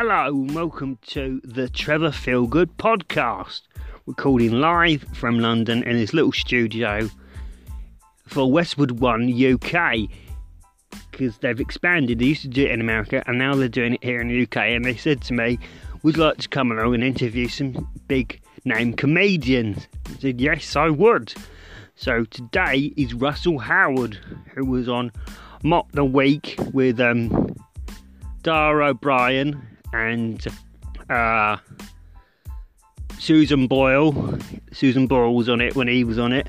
Hello and welcome to the Trevor Feelgood podcast. Recording live from London in his little studio for Westwood One UK because they've expanded. They used to do it in America and now they're doing it here in the UK. And they said to me, Would you like to come along and interview some big name comedians? I said, Yes, I would. So today is Russell Howard, who was on Mock the Week with um, Dara Ó Briain and uh, Susan Boyle. Susan Boyle was on it when he was on it.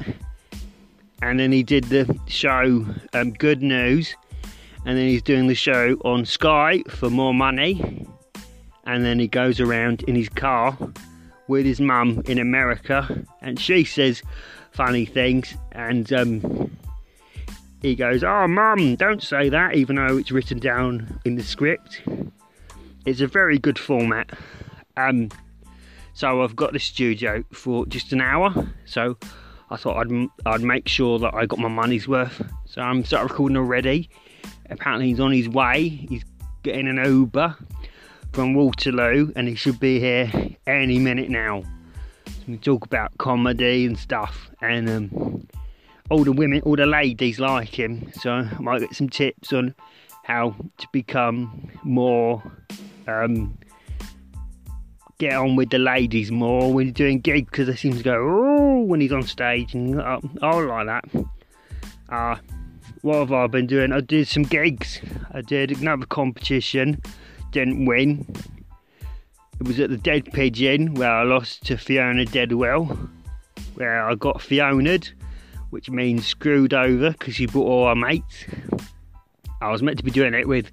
And then he did the show um, Good News. And then he's doing the show on Sky for more money. And then he goes around in his car with his mum in America. And she says funny things. And um, he goes, Oh, mum, don't say that, even though it's written down in the script. It's a very good format. Um, so I've got the studio for just an hour. So I thought I'd I'd make sure that I got my money's worth. So I'm started recording already. Apparently he's on his way. He's getting an Uber from Waterloo, and he should be here any minute now. So we talk about comedy and stuff, and um, all the women, all the ladies like him. So I might get some tips on how to become more um, get on with the ladies more when you're doing gigs because they seem to go oh when he's on stage and uh, I like that. Uh, what have I been doing? I did some gigs. I did another competition, didn't win. It was at the Dead Pigeon where I lost to Fiona Deadwell, where I got Fiona'd, which means screwed over because she brought all her mates. I was meant to be doing it with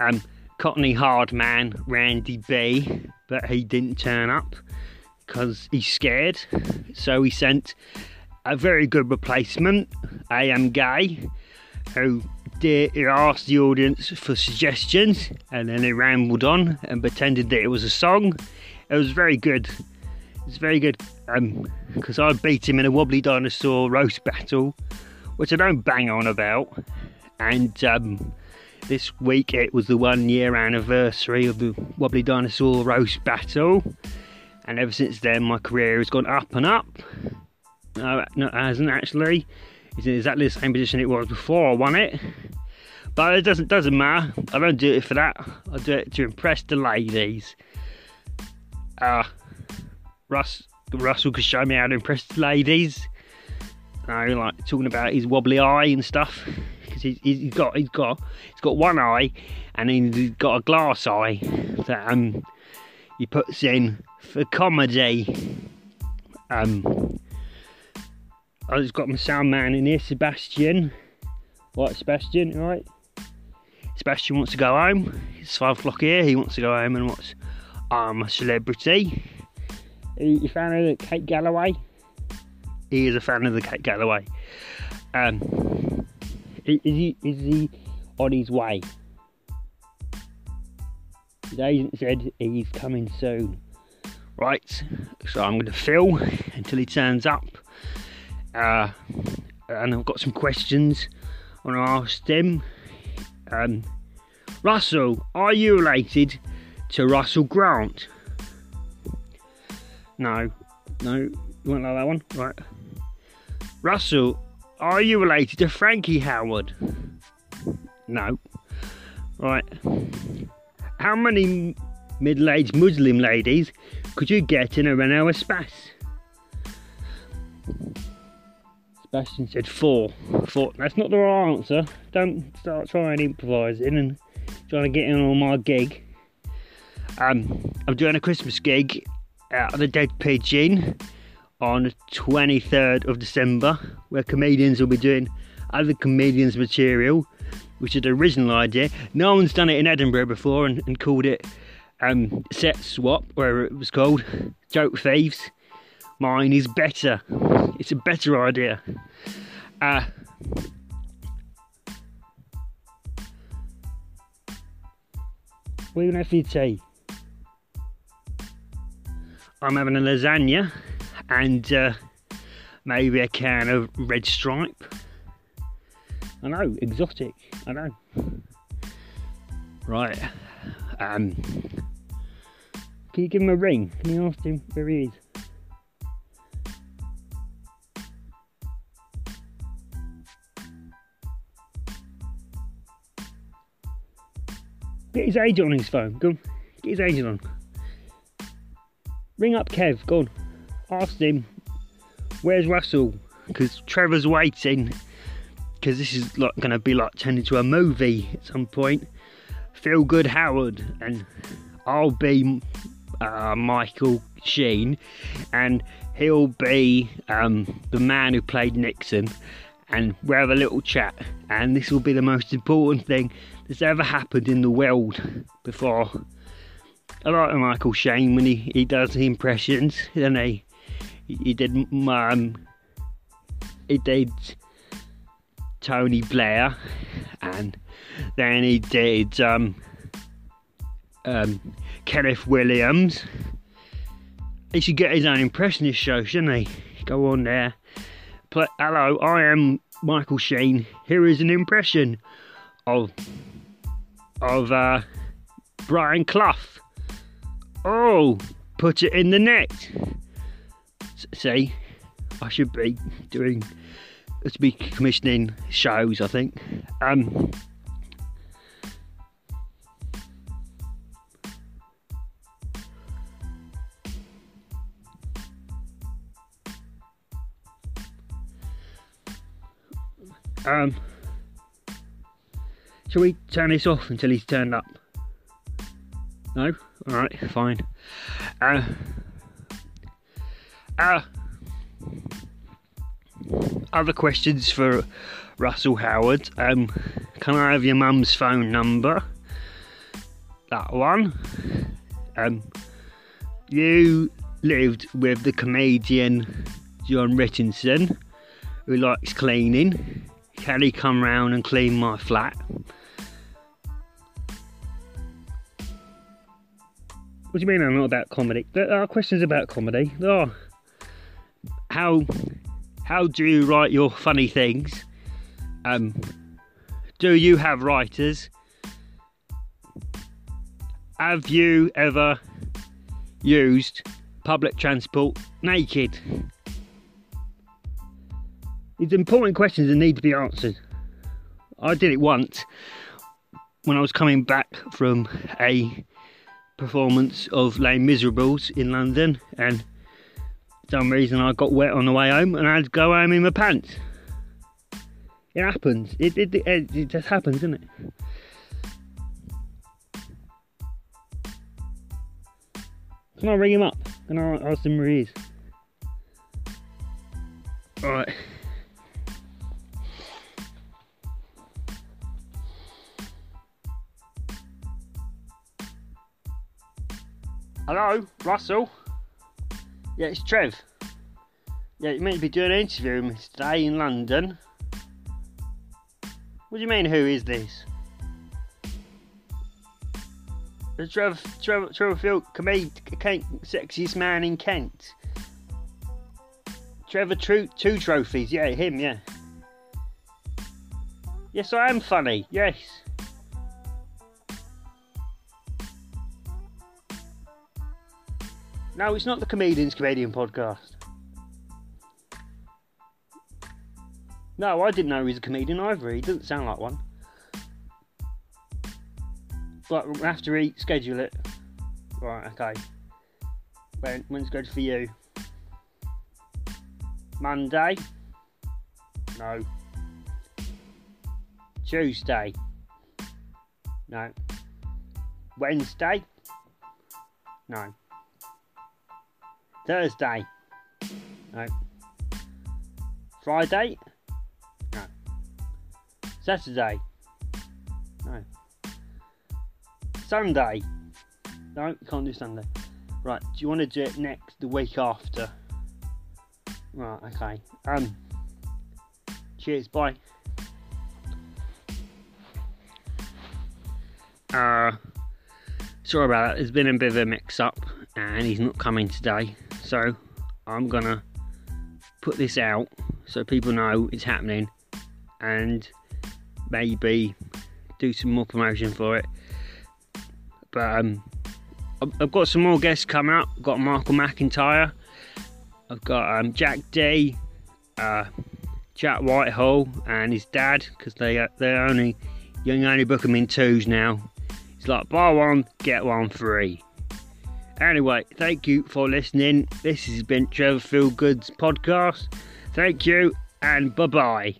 um, Cockney Hardman Randy B, but he didn't turn up because he's scared. So he sent a very good replacement, AM Gay, who did, he asked the audience for suggestions and then he rambled on and pretended that it was a song. It was very good. It's very good because um, I beat him in a wobbly dinosaur roast battle, which I don't bang on about. And um, this week it was the one year anniversary of the Wobbly Dinosaur Roast Battle, and ever since then my career has gone up and up. No, no, it hasn't actually. It's in exactly the same position it was before I won it. But it doesn't doesn't matter. I don't do it for that. I do it to impress the ladies. Uh, Russ Russell could show me how to impress the ladies. I like talking about his wobbly eye and stuff because he's, he's got he's got he's got one eye and he's got a glass eye that um he puts in for comedy. Um, I just got my sound man in here, Sebastian. What, Sebastian? Right. Sebastian wants to go home. It's five o'clock here. He wants to go home and watch I'm a Celebrity. Are you a fan of Kate Garraway? He is a fan of the Kate Garraway. Um, is he is he on his way? His agent said he's coming soon. Right, so I'm going to fill until he turns up. Uh, and I've got some questions I want to ask him. Um, Russell, are you related to Russell Grant? No, no, you won't like that one, right? Russell, are you related to Frankie Howerd? No. Right. How many middle aged Muslim ladies could you get in a Renault Espace? Sebastian said four. Four. That's not the right answer. Don't start trying improvising and trying to get in on my gig. Um, I'm doing a Christmas gig out of the Dead Pigeon on the 23rd of December, where comedians will be doing other comedians' material, which is the original idea. No one's done it in Edinburgh before and, and called it um, Set Swap, where it was called Joke Thieves. Mine is better. It's a better idea. Uh, what are you going to have your tea? I'm having a lasagna and uh, maybe a can of red stripe. I know, exotic. I know. Right. Um, Can you give him a ring? Can you ask him where he is? Get his agent on his phone. Go on. Get his agent on. Ring up Kev. Go on. Ask him where's Russell? Because Trevor's waiting. Because this is like going to be like turned into a movie at some point. Feel good Howard and I'll be uh, Michael Sheen. And he'll be um, the man who played Nixon. And we'll have a little chat. And this will be the most important thing that's ever happened in the world before. I like Michael Sheen when he, he does the impressions, and he he did um he did Tony Blair, and then he did um um Kenneth Williams. He should get his own impressionist show, shouldn't he? Go on there. Play, hello, I am Michael Sheen. Here is an impression of of uh, Brian Clough. Oh, put it in the net. See, I should be doing, let's be commissioning shows, I think. Um, um, Shall we turn this off until he's turned up? No? Alright, fine. Uh, uh, other questions for Russell Howard. Um, can I have your mum's phone number? That one. Um, you lived with the comedian Jon Richardson, who likes cleaning. Can he come round and clean my flat? What do you mean I'm not about comedy? There are questions about comedy. Oh, how how do you write your funny things? Um, do you have writers? Have you ever used public transport naked? These important questions that need to be answered. I did it once when I was coming back from a performance of Les Miserables in London, and some reason I got wet on the way home, and I had to go home in my pants. It happens. It it, it, it just happens, doesn't it? Can I ring him up? Can I ask him where he is? Alright. Hello, Russell. Yeah, it's Trev. Yeah, you meant to be doing an interview with me today in London. What do you mean, who is this? The Trev, Trev, Trevor Field, comedian, sexiest man in Kent. Trevor True, two trophies, yeah, him, yeah. Yes, I am funny, yes. No, it's not the Comedians Comedian podcast. No, I didn't know he was a comedian either. He doesn't sound like one. But we'll have to reschedule it. Right, okay. When, when's good for you? Monday? No. Tuesday? No. Wednesday? No. Thursday. No. Friday. No. Saturday. No. Sunday. No, you can't do Sunday. Right, do you want to do it next, the week after? Right, okay. Um. Cheers, bye. Uh, sorry about that. There's been a bit of a mix up, and he's not coming today. So I'm gonna put this out so people know it's happening and maybe do some more promotion for it. But um, I've got some more guests coming up. I've got Michael McIntyre. I've got um, Jack D, uh, Jack Whitehall, and his dad because they uh, they only you can only book them in twos now. It's like buy one get one free. Anyway, thank you for listening. This has been Trevor Feel Goods podcast. Thank you and bye bye.